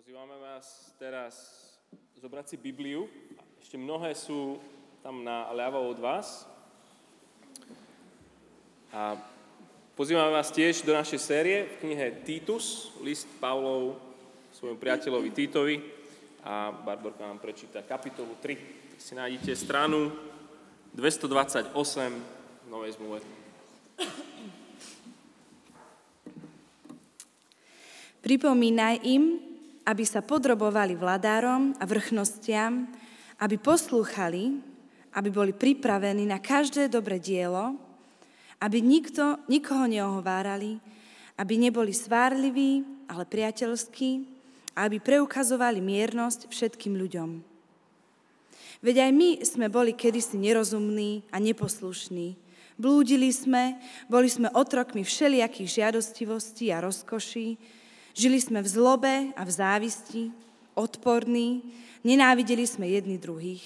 Pozývame vás teraz zobrať si Bibliu. Ešte mnohé sú tam na ľavo od vás. A pozývame vás tiež do našej série v knihe Titus, list Pavlov svojmu priateľovi Titovi. A Barborka nám prečíta kapitolu 3. Si nájdete stranu 228 v Novej zmluve. Pripomínaj im, aby sa podrobovali vladárom a vrchnostiam, aby poslúchali, aby boli pripravení na každé dobre dielo, aby nikto, nikoho neohovárali, aby neboli svárliví, ale priateľskí a aby preukazovali miernosť všetkým ľuďom. Veď aj my sme boli kedysi nerozumní a neposlušní. Blúdili sme, boli sme otrokmi všelijakých žiadostivostí a rozkoší, Žili sme v zlobe a v závisti, odporní, nenávideli sme jedni druhých.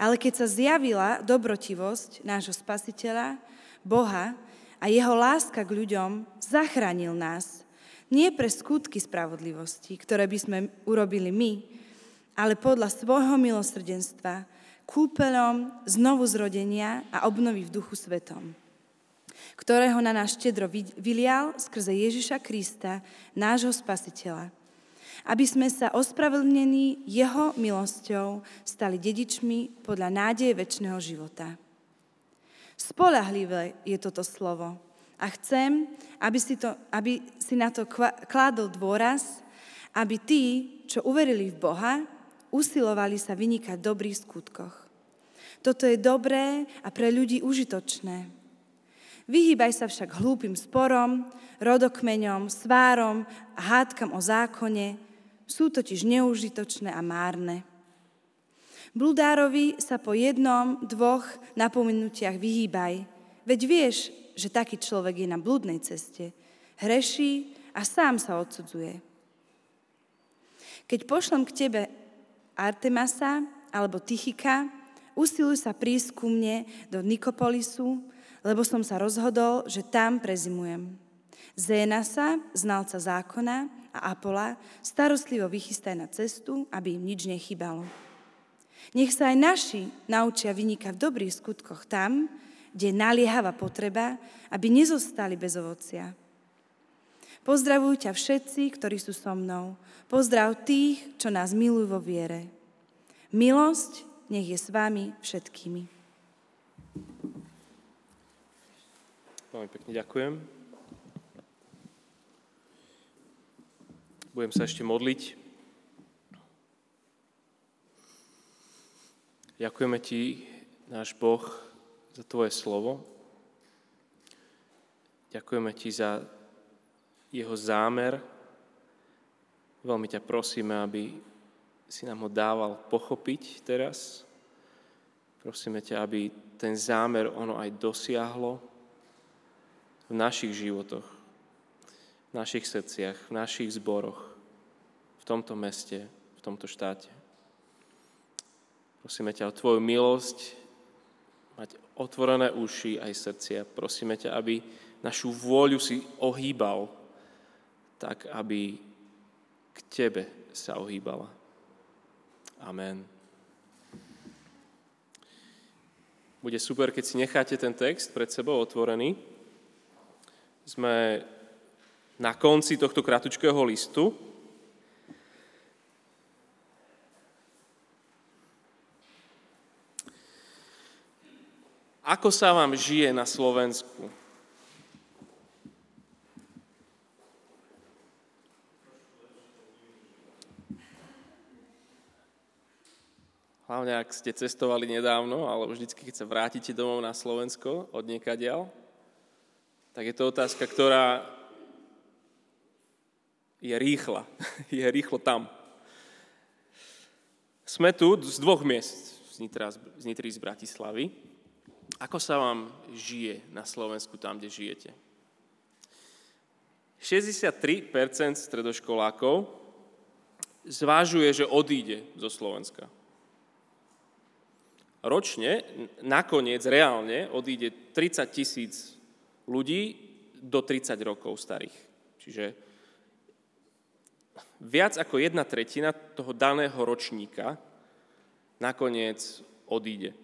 Ale keď sa zjavila dobrotivosť nášho spasiteľa, Boha a jeho láska k ľuďom, zachránil nás. Nie pre skutky spravodlivosti, ktoré by sme urobili my, ale podľa svojho milosrdenstva, kúpeľom znovu zrodenia a obnovy v duchu svetom ktorého na nás štedro vylial skrze Ježiša Krista, nášho spasiteľa. Aby sme sa ospravedlnení jeho milosťou stali dedičmi podľa nádeje väčšného života. Spolahlivé je toto slovo a chcem, aby si, to, aby si na to kládol dôraz, aby tí, čo uverili v Boha, usilovali sa vynikať v dobrých skutkoch. Toto je dobré a pre ľudí užitočné. Vyhýbaj sa však hlúpým sporom, rodokmeňom, svárom a hádkam o zákone, sú totiž neužitočné a márne. Bludárovi sa po jednom, dvoch napomenutiach vyhýbaj, veď vieš, že taký človek je na blúdnej ceste. Hreší a sám sa odsudzuje. Keď pošlem k tebe Artemasa alebo Tychika, usiluj sa prísť ku mne do Nikopolisu, lebo som sa rozhodol, že tam prezimujem. Zénasa, znalca zákona a Apola starostlivo vychystaj na cestu, aby im nič nechybalo. Nech sa aj naši naučia vynikať v dobrých skutkoch tam, kde je naliehavá potreba, aby nezostali bez ovocia. Pozdravujú ťa všetci, ktorí sú so mnou. Pozdrav tých, čo nás milujú vo viere. Milosť nech je s vami všetkými. Veľmi pekne ďakujem. Budem sa ešte modliť. Ďakujeme Ti, náš Boh, za Tvoje slovo. Ďakujeme Ti za jeho zámer. Veľmi ťa prosíme, aby si nám ho dával pochopiť teraz. Prosíme ťa, aby ten zámer ono aj dosiahlo, v našich životoch, v našich srdciach, v našich zboroch, v tomto meste, v tomto štáte. Prosíme ťa o Tvoju milosť, mať otvorené uši aj srdcia. Prosíme ťa, aby našu vôľu si ohýbal, tak aby k Tebe sa ohýbala. Amen. Bude super, keď si necháte ten text pred sebou otvorený sme na konci tohto kratučkého listu. Ako sa vám žije na Slovensku? Hlavne, ak ste cestovali nedávno, alebo vždycky, keď sa vrátite domov na Slovensko od niekadiaľ tak je to otázka, ktorá je rýchla. Je rýchlo tam. Sme tu z dvoch miest, z, Nitry, z Bratislavy. Ako sa vám žije na Slovensku tam, kde žijete? 63% stredoškolákov zvážuje, že odíde zo Slovenska. Ročne, nakoniec, reálne, odíde 30 tisíc ľudí do 30 rokov starých. Čiže viac ako jedna tretina toho daného ročníka nakoniec odíde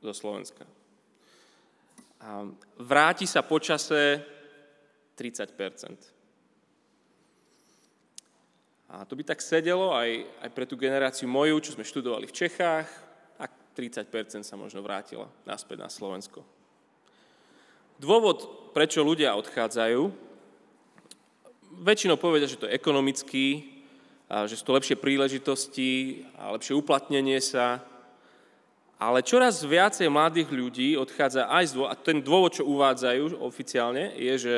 zo Slovenska. A vráti sa počase 30 A to by tak sedelo aj, aj pre tú generáciu moju, čo sme študovali v Čechách, a 30% sa možno vrátila naspäť na Slovensko. Dôvod, prečo ľudia odchádzajú, väčšinou povedia, že to je ekonomický, že sú to lepšie príležitosti a lepšie uplatnenie sa, ale čoraz viacej mladých ľudí odchádza aj z dôvodu, a ten dôvod, čo uvádzajú oficiálne, je, že,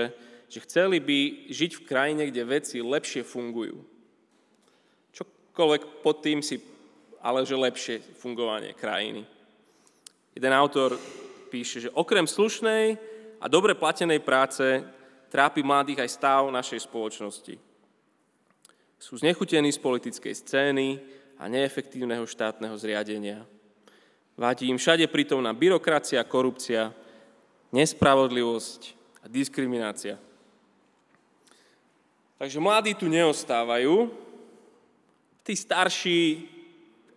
že chceli by žiť v krajine, kde veci lepšie fungujú. Čokoľvek pod tým si, ale že lepšie fungovanie krajiny. Jeden autor píše, že okrem slušnej a dobre platenej práce trápi mladých aj stav našej spoločnosti. Sú znechutení z politickej scény a neefektívneho štátneho zriadenia Vadí im všade prítomná byrokracia, korupcia, nespravodlivosť a diskriminácia. Takže mladí tu neostávajú, tí starší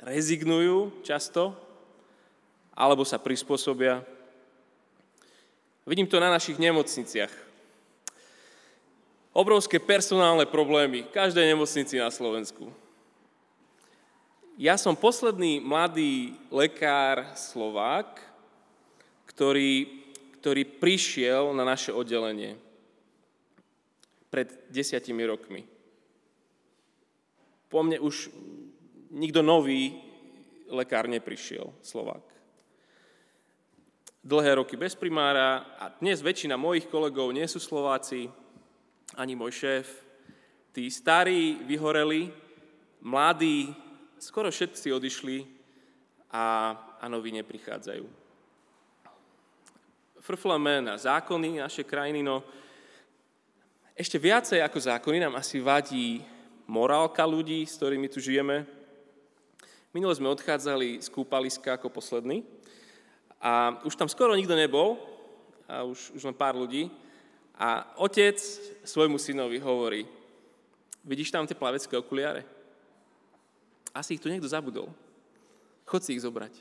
rezignujú často, alebo sa prispôsobia. Vidím to na našich nemocniciach. Obrovské personálne problémy každej nemocnici na Slovensku ja som posledný mladý lekár Slovák, ktorý, ktorý prišiel na naše oddelenie pred desiatimi rokmi. Po mne už nikto nový lekár neprišiel, Slovák. Dlhé roky bez primára a dnes väčšina mojich kolegov nie sú Slováci, ani môj šéf. Tí starí, vyhoreli, mladí, skoro všetci odišli a, a noví neprichádzajú. Frflame na zákony naše krajiny, no ešte viacej ako zákony nám asi vadí morálka ľudí, s ktorými tu žijeme. Minule sme odchádzali z kúpaliska ako posledný a už tam skoro nikto nebol, a už, už len pár ľudí. A otec svojmu synovi hovorí, vidíš tam tie plavecké okuliare? Asi ich tu niekto zabudol. Chod si ich zobrať.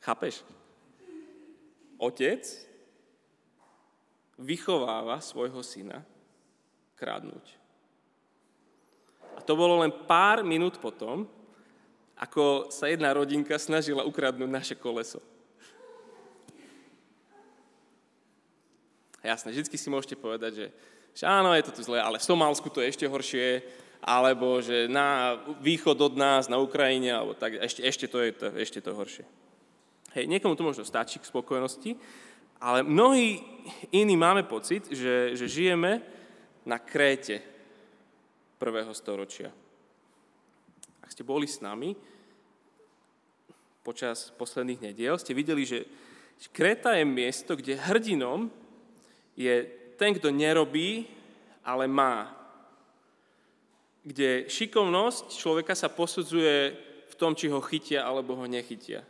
Chápeš? Otec vychováva svojho syna krádnuť. A to bolo len pár minút potom, ako sa jedna rodinka snažila ukradnúť naše koleso. Jasné, vždy si môžete povedať, že, že áno, je to tu zlé, ale v Somálsku to je ešte horšie, alebo že na východ od nás, na Ukrajine, alebo tak, ešte, ešte, to je to, ešte to horšie. Hej, niekomu to možno stačí k spokojnosti, ale mnohí iní máme pocit, že, že žijeme na Kréte prvého storočia. Ste boli s nami počas posledných nediel, ste videli, že Kréta je miesto, kde hrdinom je ten, kto nerobí, ale má kde šikovnosť človeka sa posudzuje v tom, či ho chytia alebo ho nechytia.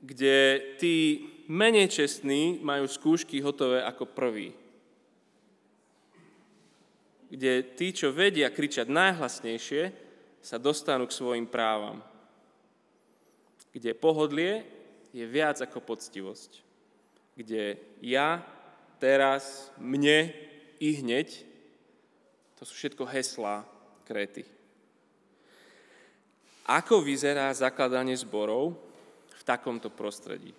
Kde tí menej čestní majú skúšky hotové ako prví. Kde tí, čo vedia kričať najhlasnejšie, sa dostanú k svojim právam. Kde pohodlie je viac ako poctivosť. Kde ja, teraz, mne i hneď to sú všetko heslá Kréty. Ako vyzerá zakladanie zborov v takomto prostredí?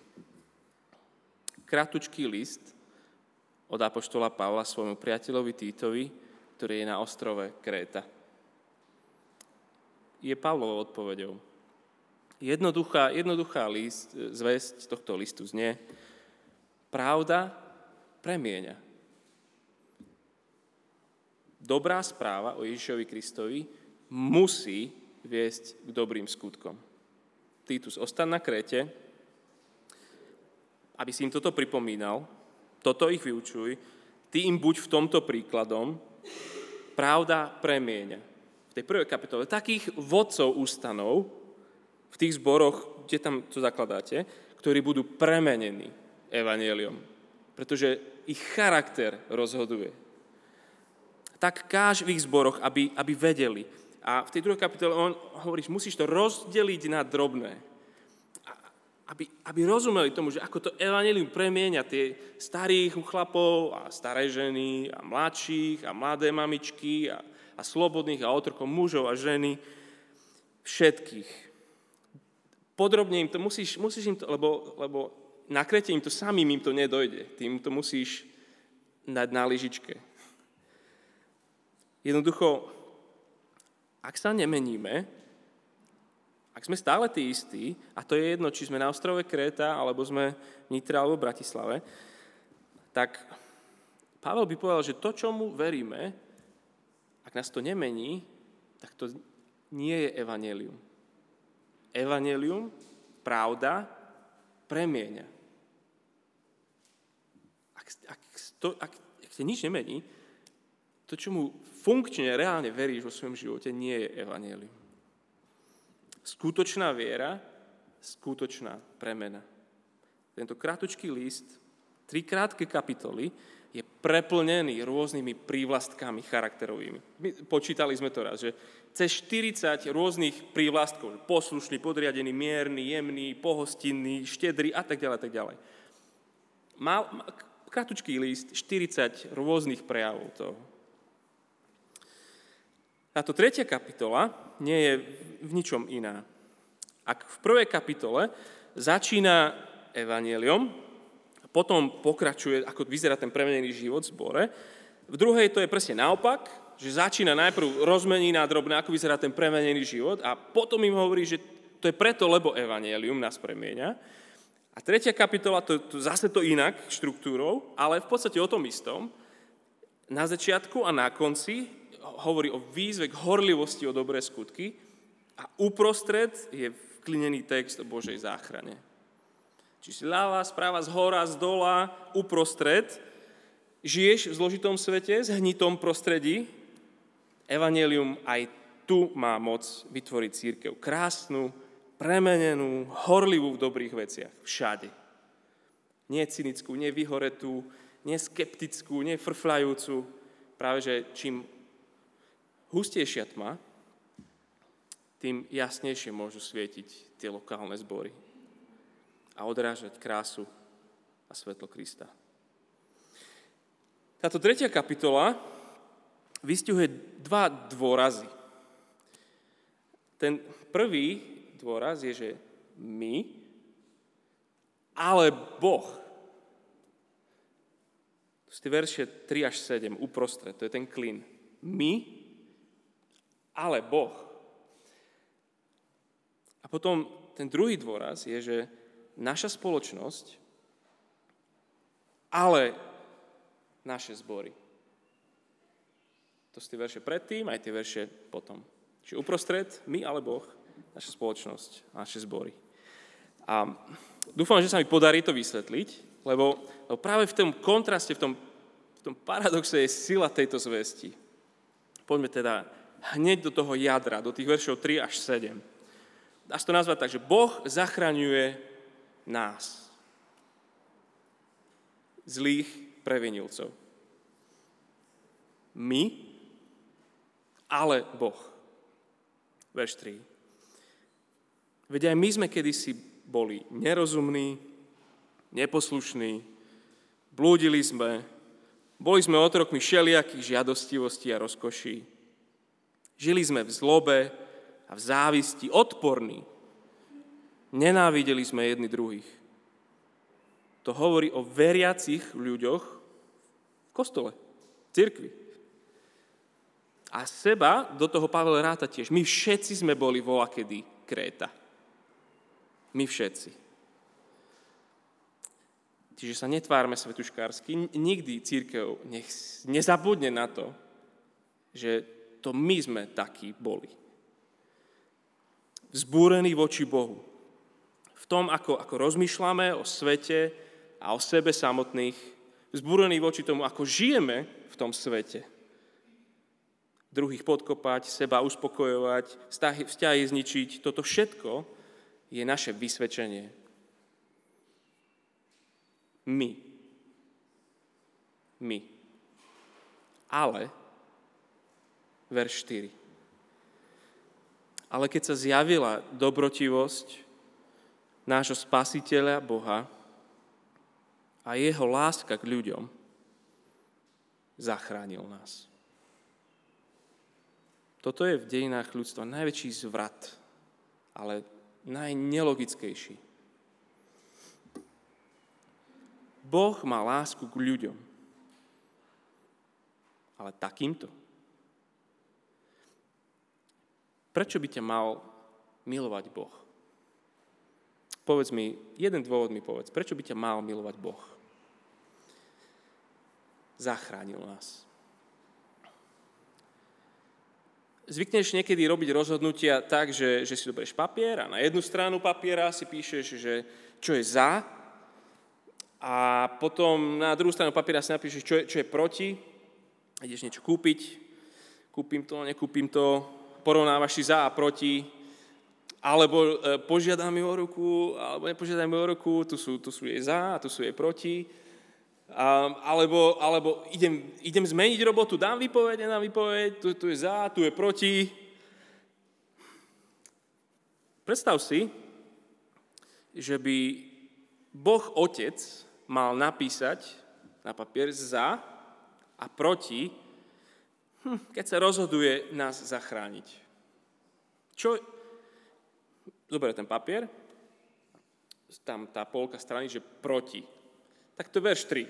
Kratučký list od Apoštola Pavla svojmu priateľovi Týtovi, ktorý je na ostrove Kréta. Je Pavlovou odpovedou. Jednoduchá, jednoduchá list, zväzť tohto listu znie, pravda premieňa dobrá správa o Ježišovi Kristovi musí viesť k dobrým skutkom. Titus, ostan na Kréte, aby si im toto pripomínal, toto ich vyučuj, ty im buď v tomto príkladom, pravda premieňa. Tej prvej kapitole takých vodcov ústanov, v tých zboroch, kde tam to zakladáte, ktorí budú premenení evanieliom. Pretože ich charakter rozhoduje tak káž v ich zboroch, aby, aby vedeli. A v tej druhej kapitole on hovorí, musíš to rozdeliť na drobné. Aby, aby rozumeli tomu, že ako to evanelium premieňa tie starých chlapov a staré ženy a mladších a mladé mamičky a, a slobodných a otrokov mužov a ženy, všetkých. Podrobne im to musíš, musíš im to, lebo, lebo na krete im to samým im to nedojde. Tým to musíš dať na lyžičke. Jednoducho, ak sa nemeníme, ak sme stále tí istí, a to je jedno, či sme na ostrove Kréta, alebo sme v Nitre, alebo v Bratislave, tak Pavel by povedal, že to, čomu veríme, nás to nemení, tak to nie je evanelium. Evanelium, pravda, premieňa. Ak, ak, to, ak, ak te nič nemení, to, čo mu funkčne, reálne veríš vo svojom živote, nie je evanelium. Skutočná viera, skutočná premena. Tento krátučký list, tri krátke kapitoly, je preplnený rôznymi prívlastkami charakterovými. My počítali sme to raz, že cez 40 rôznych prívlastkov, poslušný, podriadený, mierny, jemný, pohostinný, štedrý a tak ďalej, tak ďalej. Mal, kratučký list, 40 rôznych prejavov toho. Táto tretia kapitola nie je v ničom iná. Ak v prvej kapitole začína evanelium, potom pokračuje, ako vyzerá ten premenený život v zbore, v druhej to je presne naopak, že začína najprv rozmení na drobné, ako vyzerá ten premenený život a potom im hovorí, že to je preto, lebo evanelium nás premieňa. A tretia kapitola, to, to zase to inak štruktúrou, ale v podstate o tom istom. Na začiatku a na konci hovorí o výzve k horlivosti o dobré skutky a uprostred je vklinený text o Božej záchrane. Čiže ľava, správa, z hora, z dola, uprostred. Žiješ v zložitom svete, s hnitom prostredí. Evangelium aj tu má moc vytvoriť církev krásnu, premenenú, horlivú v dobrých veciach. Všade. Nie cynickú, nie vyhoretú, nie skeptickú, nie frfľajúcu. Práve, že čím hustejšia tma, tým jasnejšie môžu svietiť tie lokálne zbory a odrážať krásu a svetlo Krista. Táto tretia kapitola vystihuje dva dôrazy. Ten prvý dôraz je, že my, ale Boh. To sú tie verše 3 až 7 uprostred, to je ten klin. My, ale Boh. A potom ten druhý dôraz je, že naša spoločnosť, ale naše zbory. To sú tie verše predtým, aj tie verše potom. Čiže uprostred, my ale Boh naša spoločnosť, naše zbory. A dúfam, že sa mi podarí to vysvetliť, lebo, lebo práve v tom kontraste, v tom, v tom paradoxe je sila tejto zvesti. Poďme teda hneď do toho jadra, do tých veršov 3 až 7. Dá sa to nazvať tak, že Boh zachraňuje nás. Zlých previnilcov. My, ale Boh. Verš 3. Veď aj my sme kedysi boli nerozumní, neposlušní, blúdili sme, boli sme otrokmi všelijakých žiadostivostí a rozkoší. Žili sme v zlobe a v závisti, odporní. Nenávideli sme jedni druhých. To hovorí o veriacich ľuďoch v kostole, v cirkvi. A seba do toho Pavel ráta tiež. My všetci sme boli volakedy Kréta. My všetci. Čiže sa netvárme svetuškársky. Nikdy církev nech nezabudne na to, že to my sme takí boli. Vzbúrení voči Bohu. V tom, ako, ako rozmýšľame o svete a o sebe samotných. Vzbúrení voči tomu, ako žijeme v tom svete. Druhých podkopať, seba uspokojovať, vzťahy zničiť. Toto všetko je naše vysvedčenie. My. My. Ale verš 4. Ale keď sa zjavila dobrotivosť nášho spasiteľa Boha a jeho láska k ľuďom, zachránil nás. Toto je v dejinách ľudstva najväčší zvrat, ale najnelogickejší. Boh má lásku k ľuďom. Ale takýmto. Prečo by ťa mal milovať Boh? Povedz mi, jeden dôvod mi povedz, prečo by ťa mal milovať Boh? Zachránil nás. Zvykneš niekedy robiť rozhodnutia tak, že, že si doberieš papier a na jednu stranu papiera si píšeš, že čo je za a potom na druhú stranu papiera si napíšeš, čo je, čo je proti. Ideš niečo kúpiť, kúpim to, nekúpim to, porovnávaš si za a proti, alebo e, požiadam ju o ruku, alebo nepožiadam ju o ruku, tu sú, tu sú jej za a tu sú jej proti. Um, alebo alebo idem, idem zmeniť robotu, dám výpoveď, nedám výpoveď, tu, tu je za, tu je proti. Predstav si, že by Boh Otec mal napísať na papier za a proti, hm, keď sa rozhoduje nás zachrániť. Čo? Zober ten papier, tam tá polka strany, že proti tak to je verš 3.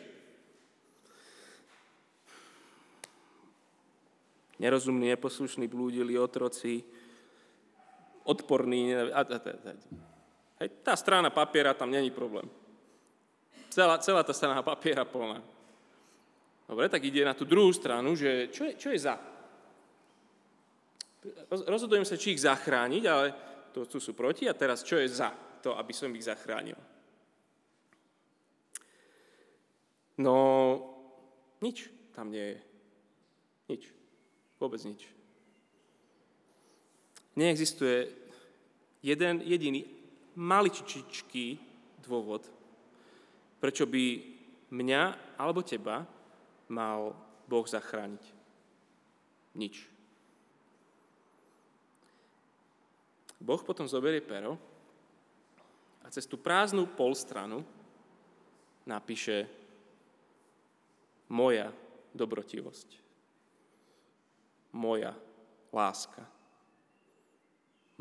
Nerozumní, neposlušní, blúdili, otroci, odporní. A, a, a, a. Hej, tá strana papiera, tam není problém. Celá, celá tá strana papiera plná. Dobre, tak ide na tú druhú stranu, že čo je, čo je za? Rozhodujem sa, či ich zachrániť, ale to, tu sú proti a teraz čo je za to, aby som ich zachránil? No, nič tam nie je. Nič. Vôbec nič. Neexistuje jeden jediný maličičičký dôvod, prečo by mňa alebo teba mal Boh zachrániť. Nič. Boh potom zoberie pero a cez tú prázdnu polstranu napíše moja dobrotivosť, moja láska,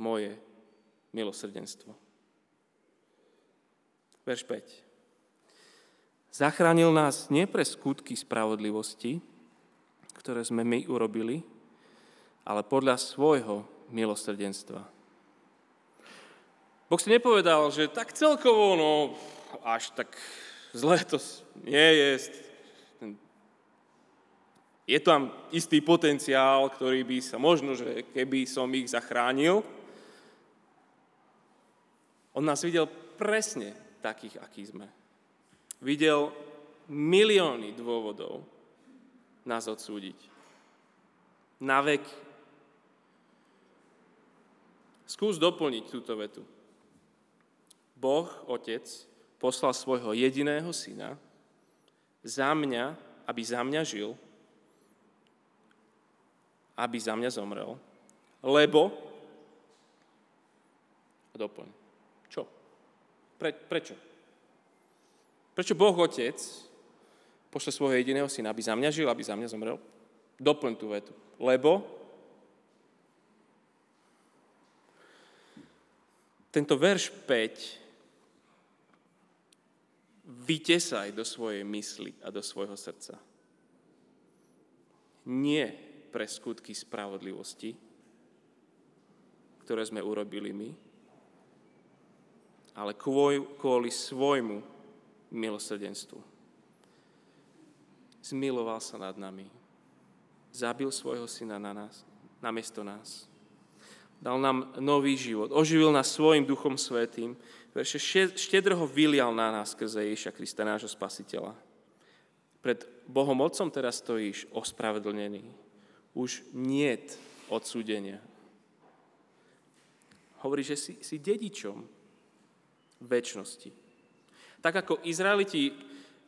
moje milosrdenstvo. Verš 5. Zachránil nás nie pre skutky spravodlivosti, ktoré sme my urobili, ale podľa svojho milosrdenstva. Boh si nepovedal, že tak celkovo, no až tak zle to nie je, je tam istý potenciál, ktorý by sa možno, že keby som ich zachránil, on nás videl presne takých, akí sme. Videl milióny dôvodov nás odsúdiť. Na vek. Skús doplniť túto vetu. Boh, Otec, poslal svojho jediného syna za mňa, aby za mňa žil, aby za mňa zomrel, lebo, doplň, čo? Pre, prečo? Prečo Boh Otec pošle svojho jediného syna, aby za mňa žil, aby za mňa zomrel? Doplň tú vetu. Lebo tento verš 5 vytesaj do svojej mysli a do svojho srdca. Nie pre skutky spravodlivosti, ktoré sme urobili my, ale kvôli svojmu milosrdenstvu. Zmiloval sa nad nami. Zabil svojho syna na nás, namiesto nás. Dal nám nový život. Oživil nás svojim duchom svetým. Verše štedro vylial na nás skrze Ježiša Krista, nášho spasiteľa. Pred Bohom Otcom teraz stojíš ospravedlnený už niet odsúdenia. Hovorí, že si, si dedičom väčšnosti. Tak ako Izraeliti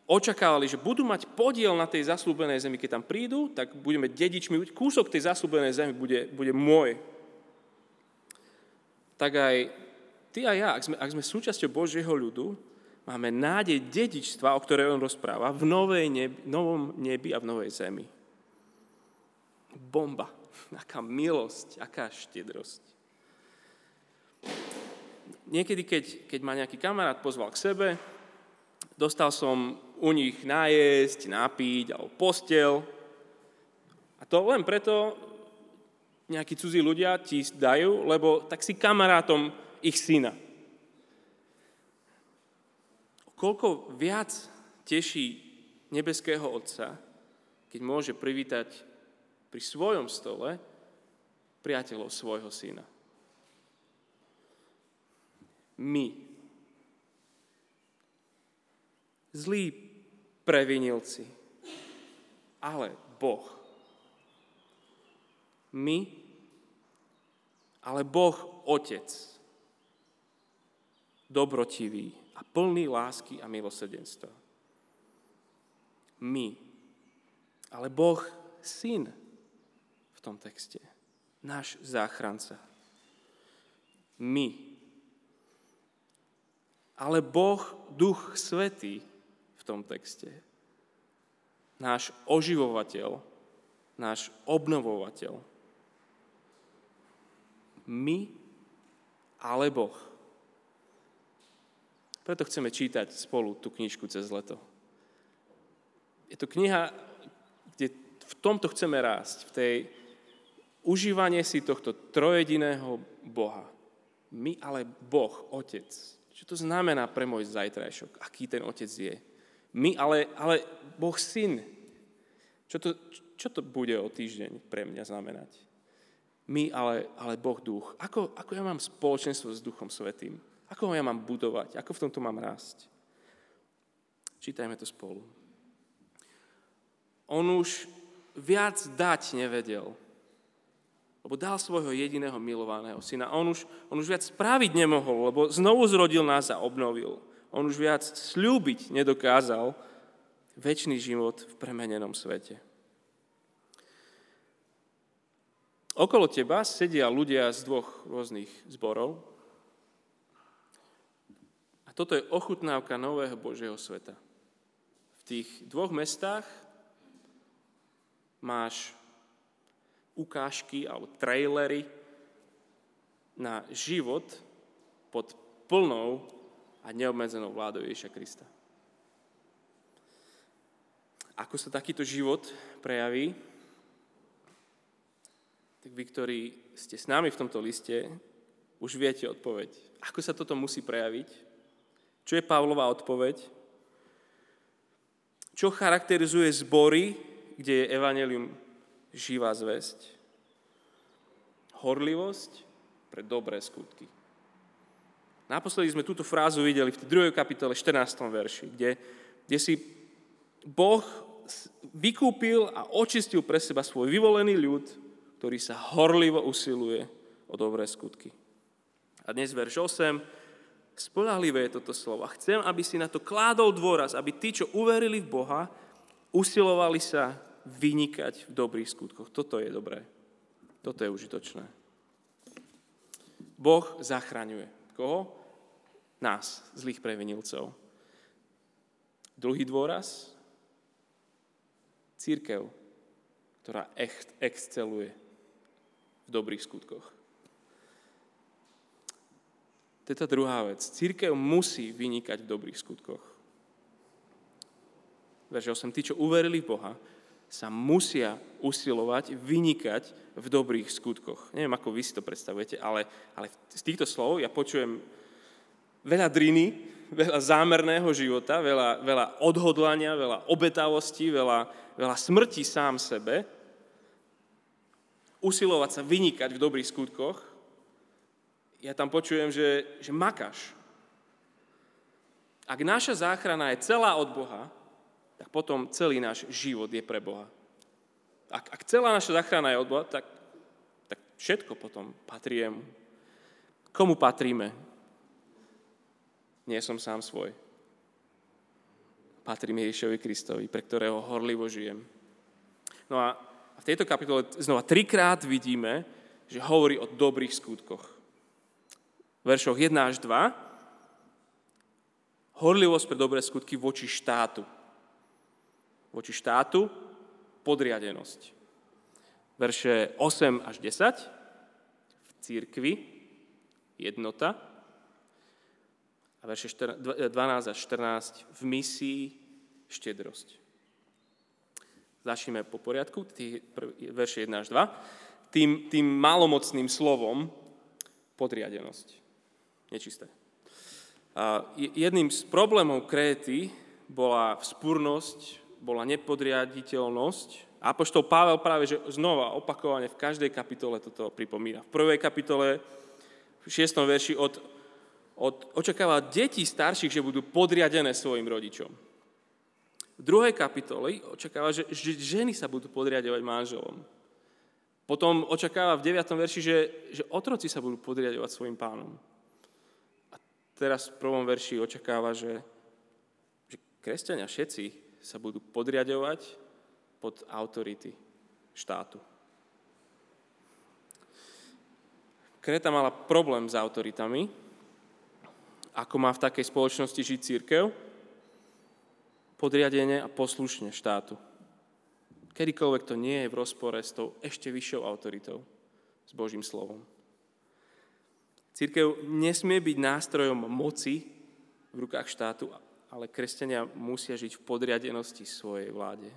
očakávali, že budú mať podiel na tej zaslúbenej zemi. Keď tam prídu, tak budeme dedičmi, kúsok tej zaslúbenej zemi bude, bude môj. Tak aj ty a ja, ak sme, ak sme súčasťou Božieho ľudu, máme nádej dedičstva, o ktorej on rozpráva, v novej nebi, novom nebi a v novej zemi. Bomba. Aká milosť, aká štedrosť. Niekedy, keď, keď ma nejaký kamarát pozval k sebe, dostal som u nich nájsť, napiť alebo postel. A to len preto nejakí cudzí ľudia ti dajú, lebo tak si kamarátom ich syna. Koľko viac teší nebeského Otca, keď môže privítať pri svojom stole priateľov svojho syna. My, zlí previnilci, ale Boh. My, ale Boh Otec, dobrotivý a plný lásky a milosrdenstva. My, ale Boh Syn v tom texte, náš záchranca. My, ale Boh, Duch Svetý, tom texte. Náš oživovateľ, náš obnovovateľ. My, ale Boh. Preto chceme čítať spolu tú knižku cez leto. Je to kniha, kde v tomto chceme rásť, v tej užívanie si tohto trojediného Boha. My, ale Boh, Otec. Čo to znamená pre môj zajtrajšok? Aký ten Otec je? My, ale, ale Boh syn. Čo to, čo to bude o týždeň pre mňa znamenať? My, ale, ale Boh duch. Ako, ako ja mám spoločenstvo s Duchom Svetým? Ako ho ja mám budovať? Ako v tomto mám rásť? Čítajme to spolu. On už viac dať nevedel, lebo dal svojho jediného milovaného syna. On už, on už viac spraviť nemohol, lebo znovu zrodil nás a obnovil on už viac slúbiť nedokázal väčší život v premenenom svete. Okolo teba sedia ľudia z dvoch rôznych zborov toto je ochutnávka nového Božieho sveta. V tých dvoch mestách máš ukážky alebo trailery na život pod plnou a neobmedzenou vládou Ježiša Krista. Ako sa takýto život prejaví? Tak vy, ktorí ste s nami v tomto liste, už viete odpoveď. Ako sa toto musí prejaviť? Čo je Pavlová odpoveď? Čo charakterizuje zbory, kde je evanelium živá zväzť? Horlivosť pre dobré skutky. Naposledy sme túto frázu videli v 2. kapitole 14. verši, kde, kde si Boh vykúpil a očistil pre seba svoj vyvolený ľud, ktorý sa horlivo usiluje o dobré skutky. A dnes verš 8. Spolahlivé je toto slovo. A chcem, aby si na to kládol dôraz, aby tí, čo uverili v Boha, usilovali sa vynikať v dobrých skutkoch. Toto je dobré. Toto je užitočné. Boh zachraňuje. Koho? Nás, zlých previnilcov. Druhý dôraz. Církev, ktorá exceluje v dobrých skutkoch. To je tá druhá vec. Církev musí vynikať v dobrých skutkoch. Verže 8. Tí, čo uverili v Boha, sa musia usilovať, vynikať v dobrých skutkoch. Neviem, ako vy si to predstavujete, ale, ale z týchto slov ja počujem veľa driny, veľa zámerného života, veľa, veľa odhodlania, veľa obetavosti, veľa, veľa smrti sám sebe, usilovať sa vynikať v dobrých skutkoch, ja tam počujem, že, že makáš. Ak naša záchrana je celá od Boha, tak potom celý náš život je pre Boha. Ak, ak celá naša záchrana je od Boha, tak, tak všetko potom patrí jemu. Komu patríme? Nie som sám svoj. patrí Ježišovi Kristovi, pre ktorého horlivo žijem. No a v tejto kapitole znova trikrát vidíme, že hovorí o dobrých skutkoch. Veršoch 1 až 2 horlivosť pre dobré skutky voči štátu. Voči štátu podriadenosť. Verše 8 až 10 v církvi jednota a verše 12 až 14 v misii štedrosť. Začneme po poriadku, verše 1 až 2. Tým, tým malomocným slovom podriadenosť. Nečisté. A jedným z problémov Kréty bola vzpúrnosť, bola nepodriaditeľnosť. Apoštol Pavel práve že znova opakovane v každej kapitole toto pripomína. V prvej kapitole, v šiestom verši od, od očakáva detí starších, že budú podriadené svojim rodičom. V druhej kapitole očakáva, že, že ženy sa budú podriadovať manželom. Potom očakáva v 9. verši, že, že otroci sa budú podriadovať svojim pánom. Teraz v prvom verši očakáva, že, že kresťania všetci sa budú podriadovať pod autority štátu. Kreta mala problém s autoritami, ako má v takej spoločnosti žiť církev, podriadene a poslušne štátu. Kedykoľvek to nie je v rozpore s tou ešte vyššou autoritou, s Božím slovom. Církev nesmie byť nástrojom moci v rukách štátu, ale kresťania musia žiť v podriadenosti svojej vláde,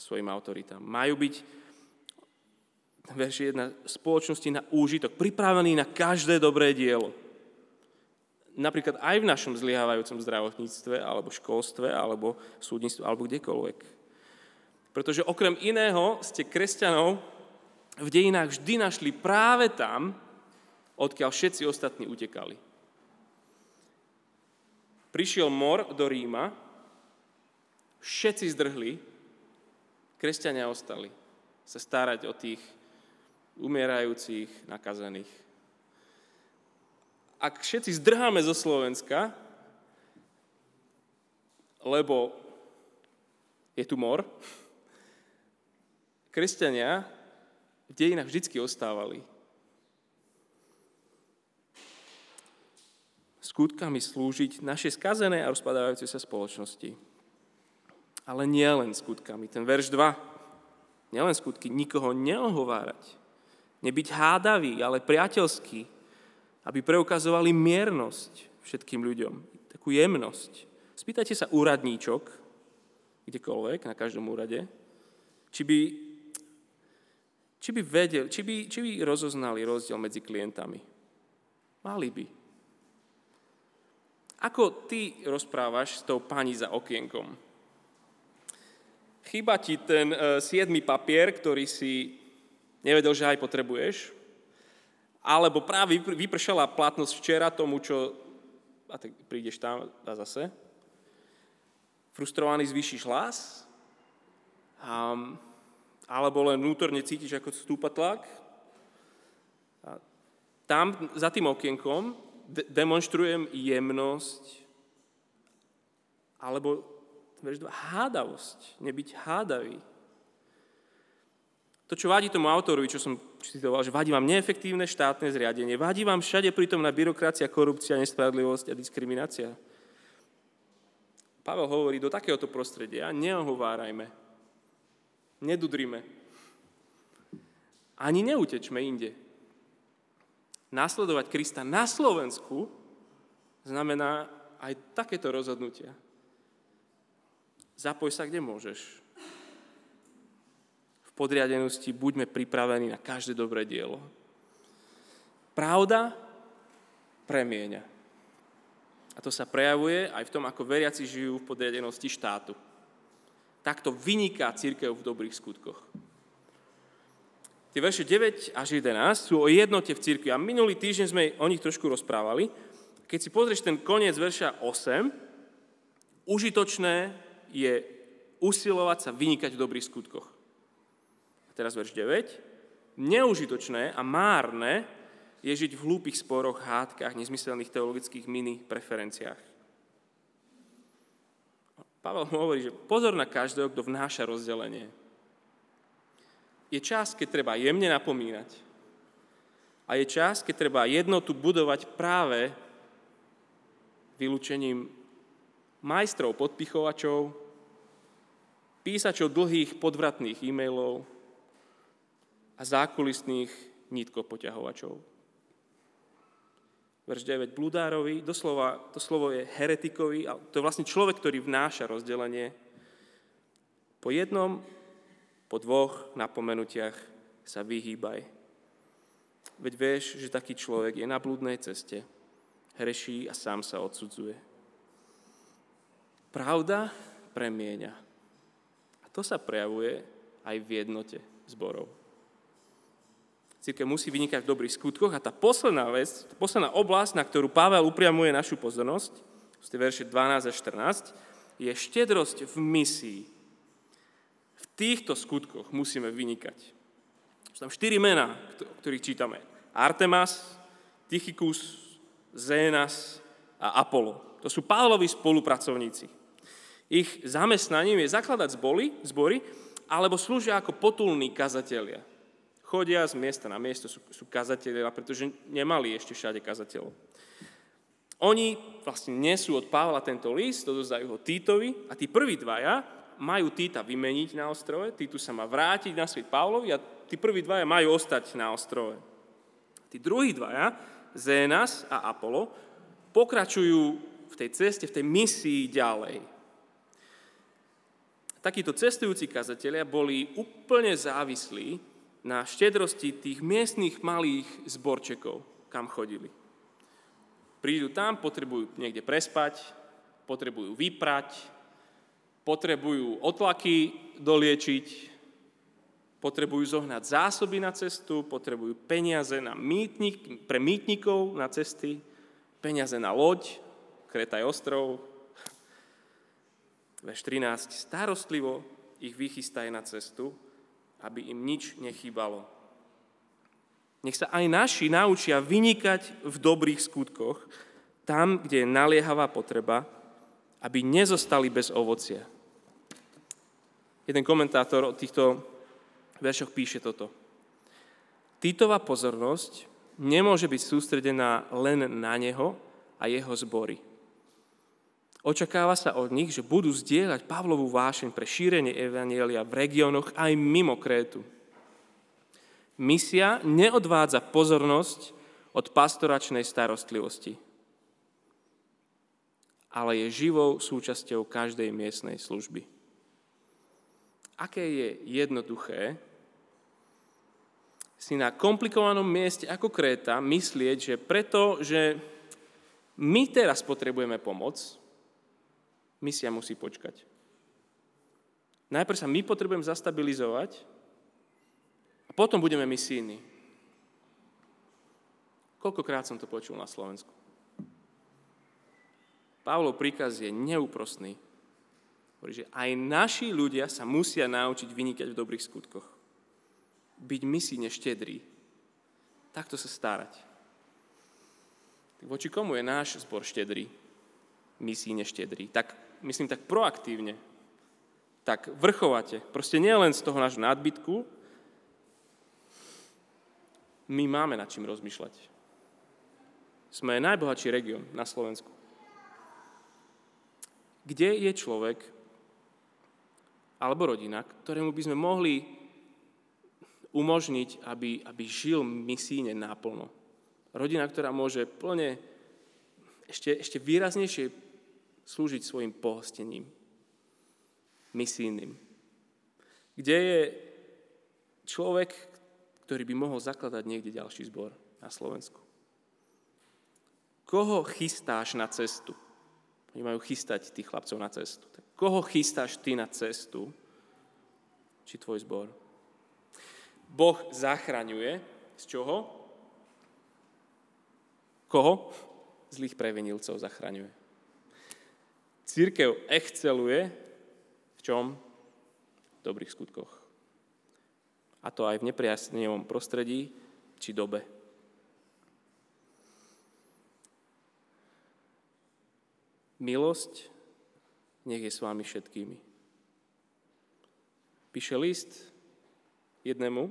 svojim autoritám. Majú byť verši 1 spoločnosti na úžitok, pripravení na každé dobré dielo napríklad aj v našom zlyhávajúcom zdravotníctve, alebo školstve, alebo súdnictve, alebo kdekoľvek. Pretože okrem iného ste kresťanov v dejinách vždy našli práve tam, odkiaľ všetci ostatní utekali. Prišiel mor do Ríma, všetci zdrhli, kresťania ostali sa starať o tých umierajúcich, nakazených ak všetci zdrháme zo Slovenska, lebo je tu mor, kresťania v dejinách vždy ostávali. Skutkami slúžiť našej skazené a rozpadávajúcej sa spoločnosti. Ale nie len skutkami. Ten verš 2. Nielen skutky, nikoho neohovárať. Nebyť hádavý, ale priateľský aby preukazovali miernosť všetkým ľuďom, takú jemnosť. Spýtajte sa úradníčok, kdekoľvek, na každom úrade, či by, či by vedeli, či by, či by rozoznali rozdiel medzi klientami. Mali by. Ako ty rozprávaš s tou pani za okienkom? Chýba ti ten uh, siedmy papier, ktorý si nevedel, že aj potrebuješ, alebo práve vypršala platnosť včera tomu, čo... A tak prídeš tam a zase. Frustrovaný zvýšiš hlas. Um, alebo len vnútorne cítiš, ako stúpa tlak. A tam, za tým okienkom, de- demonstrujem jemnosť, alebo hádavosť, nebyť hádavý. To, čo vadí tomu autorovi, čo som citoval, že vadí vám neefektívne štátne zriadenie, vadí vám všade na byrokracia, korupcia, nespravodlivosť a diskriminácia. Pavel hovorí, do takéhoto prostredia neohovárajme, nedudrime, ani neutečme inde. Nasledovať Krista na Slovensku znamená aj takéto rozhodnutia. Zapoj sa, kde môžeš podriadenosti buďme pripravení na každé dobré dielo. Pravda premieňa. A to sa prejavuje aj v tom, ako veriaci žijú v podriadenosti štátu. Takto vyniká církev v dobrých skutkoch. Tie verše 9 až 11 sú o jednote v církvi a minulý týždeň sme o nich trošku rozprávali. Keď si pozrieš ten koniec verša 8, užitočné je usilovať sa vynikať v dobrých skutkoch teraz verš 9, neužitočné a márne je žiť v hlúpych sporoch, hádkach, nezmyselných teologických mini preferenciách. Pavel mu hovorí, že pozor na každého, kto vnáša rozdelenie. Je čas, keď treba jemne napomínať. A je čas, keď treba jednotu budovať práve vylúčením majstrov podpichovačov, písačov dlhých podvratných e-mailov a zákulisných nitkopoťahovačov verš 9, blúdárovi, doslova, to slovo je heretikovi, a to je vlastne človek, ktorý vnáša rozdelenie. Po jednom, po dvoch napomenutiach sa vyhýbaj. Veď vieš, že taký človek je na blúdnej ceste, hreší a sám sa odsudzuje. Pravda premieňa. A to sa prejavuje aj v jednote zborov. Církev musí vynikať v dobrých skutkoch a tá posledná vec, tá posledná oblasť, na ktorú Pavel upriamuje našu pozornosť, sú tie verše 12 a 14, je štedrosť v misii. V týchto skutkoch musíme vynikať. Sú tam štyri mená, ktorých čítame. Artemas, Tychicus, Zénas a Apollo. To sú Pavlovi spolupracovníci. Ich zamestnaním je zakladať zbory, zbory alebo slúžia ako potulní kazatelia chodia z miesta na miesto, sú, sú kazatelia, pretože nemali ešte všade kazateľov. Oni vlastne nesú od Pavla tento list, dozdajú ho Týtovi a tí prví dvaja majú Týta vymeniť na ostrove, Týtu sa má vrátiť na svet Pavlovi a tí prví dvaja majú ostať na ostrove. Tí druhí dvaja, Zénas a Apollo, pokračujú v tej ceste, v tej misii ďalej. Takíto cestujúci kazatelia boli úplne závislí na štedrosti tých miestných malých zborčekov, kam chodili. Prídu tam, potrebujú niekde prespať, potrebujú vyprať, potrebujú otlaky doliečiť, potrebujú zohnať zásoby na cestu, potrebujú peniaze na mýtnik, pre mýtnikov na cesty, peniaze na loď, Kretaj ostrov. Veš 13. Starostlivo ich vychystaj na cestu, aby im nič nechýbalo. Nech sa aj naši naučia vynikať v dobrých skutkoch, tam, kde je naliehavá potreba, aby nezostali bez ovocia. Jeden komentátor o týchto veršoch píše toto. Týtová pozornosť nemôže byť sústredená len na neho a jeho zbory Očakáva sa od nich, že budú zdieľať Pavlovú vášeň pre šírenie Evanielia v regiónoch aj mimo Krétu. Misia neodvádza pozornosť od pastoračnej starostlivosti, ale je živou súčasťou každej miestnej služby. Aké je jednoduché si na komplikovanom mieste ako Kréta myslieť, že preto, že my teraz potrebujeme pomoc, misia musí počkať. Najprv sa my potrebujeme zastabilizovať a potom budeme misíni. Koľkokrát som to počul na Slovensku. Pavlov príkaz je neúprostný. Hovorí, že aj naši ľudia sa musia naučiť vynikať v dobrých skutkoch. Byť misíne štedrý. Takto sa starať. Voči komu je náš zbor štedrý? Misíne štedrý. Tak myslím tak proaktívne, tak vrchovate. Proste nie len z toho nášho nadbytku, my máme nad čím rozmýšľať. Sme najbohatší región na Slovensku. Kde je človek alebo rodina, ktorému by sme mohli umožniť, aby, aby žil misíne náplno. Rodina, ktorá môže plne ešte, ešte výraznejšie slúžiť svojim pohostením, misijným. Kde je človek, ktorý by mohol zakladať niekde ďalší zbor na Slovensku. Koho chystáš na cestu? Oni majú chystať tých chlapcov na cestu. Tak koho chystáš ty na cestu? Či tvoj zbor? Boh zachraňuje. Z čoho? Koho? Zlých previnilcov zachraňuje. Církev exceluje v čom? V dobrých skutkoch. A to aj v nepriaznivom prostredí či dobe. Milosť nech je s vami všetkými. Píše list jednému,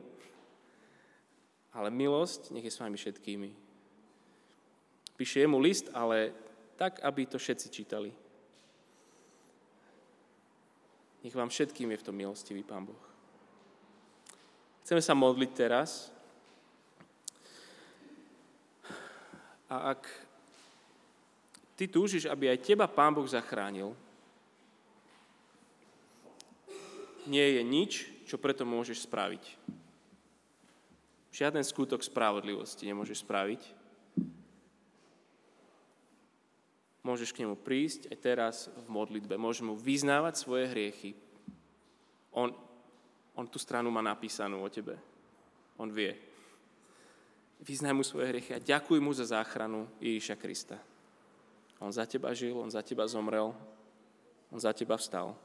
ale milosť nech je s vami všetkými. Píše jemu list, ale tak, aby to všetci čítali. Nech vám všetkým je v tom milostivý Pán Boh. Chceme sa modliť teraz. A ak ty túžiš, aby aj teba Pán Boh zachránil, nie je nič, čo preto môžeš spraviť. Žiaden skutok spravodlivosti nemôžeš spraviť. Môžeš k nemu prísť aj teraz v modlitbe. Môžeš mu vyznávať svoje hriechy. On, on tú stranu má napísanú o tebe. On vie. Vyznaj mu svoje hriechy a ďakuj mu za záchranu Ježíša Krista. On za teba žil, on za teba zomrel, on za teba vstal.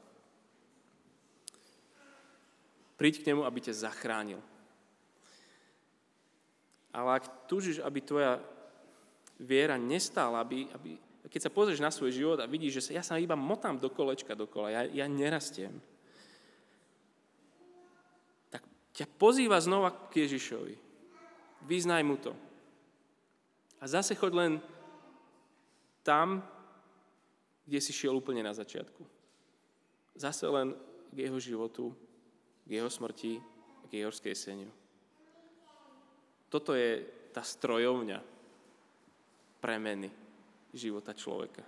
Príď k nemu, aby ťa zachránil. Ale ak túžiš, aby tvoja viera nestála, aby, aby, keď sa pozrieš na svoj život a vidíš, že sa, ja sa iba motám do kolečka dokola, ja, ja nerastiem, tak ťa pozýva znova k Ježišovi. Vyznaj mu to. A zase choď len tam, kde si šiel úplne na začiatku. Zase len k jeho životu, k jeho smrti k jeho skrieseniu. Toto je tá strojovňa premeny života človeka.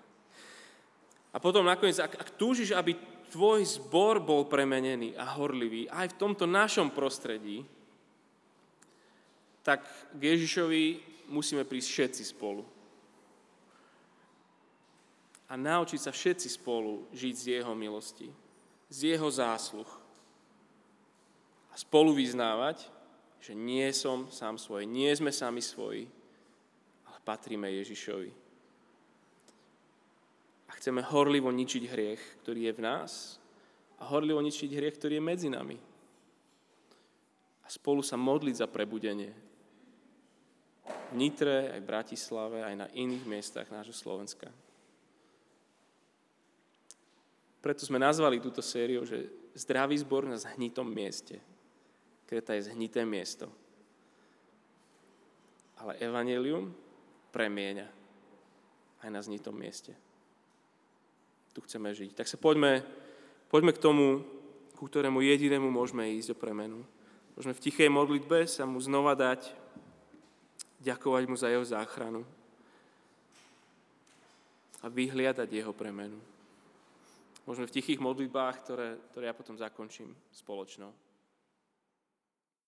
A potom nakoniec, ak, ak túžiš, aby tvoj zbor bol premenený a horlivý aj v tomto našom prostredí, tak k Ježišovi musíme prísť všetci spolu. A naučiť sa všetci spolu žiť z Jeho milosti, z Jeho zásluh a spolu vyznávať, že nie som sám svoj, nie sme sami svoji, ale patríme Ježišovi. A chceme horlivo ničiť hriech, ktorý je v nás a horlivo ničiť hriech, ktorý je medzi nami. A spolu sa modliť za prebudenie. V Nitre, aj v Bratislave, aj na iných miestach nášho Slovenska. Preto sme nazvali túto sériu, že zdravý zbor na zhnitom mieste. Kreta je zhnité miesto. Ale evanelium premieňa aj na zhnitom mieste. Tu chceme žiť. Tak sa poďme, poďme k tomu, ku ktorému jedinému môžeme ísť o premenu. Môžeme v tichej modlitbe sa mu znova dať, ďakovať mu za jeho záchranu a vyhliadať jeho premenu. Môžeme v tichých modlitbách, ktoré, ktoré ja potom zakončím spoločno.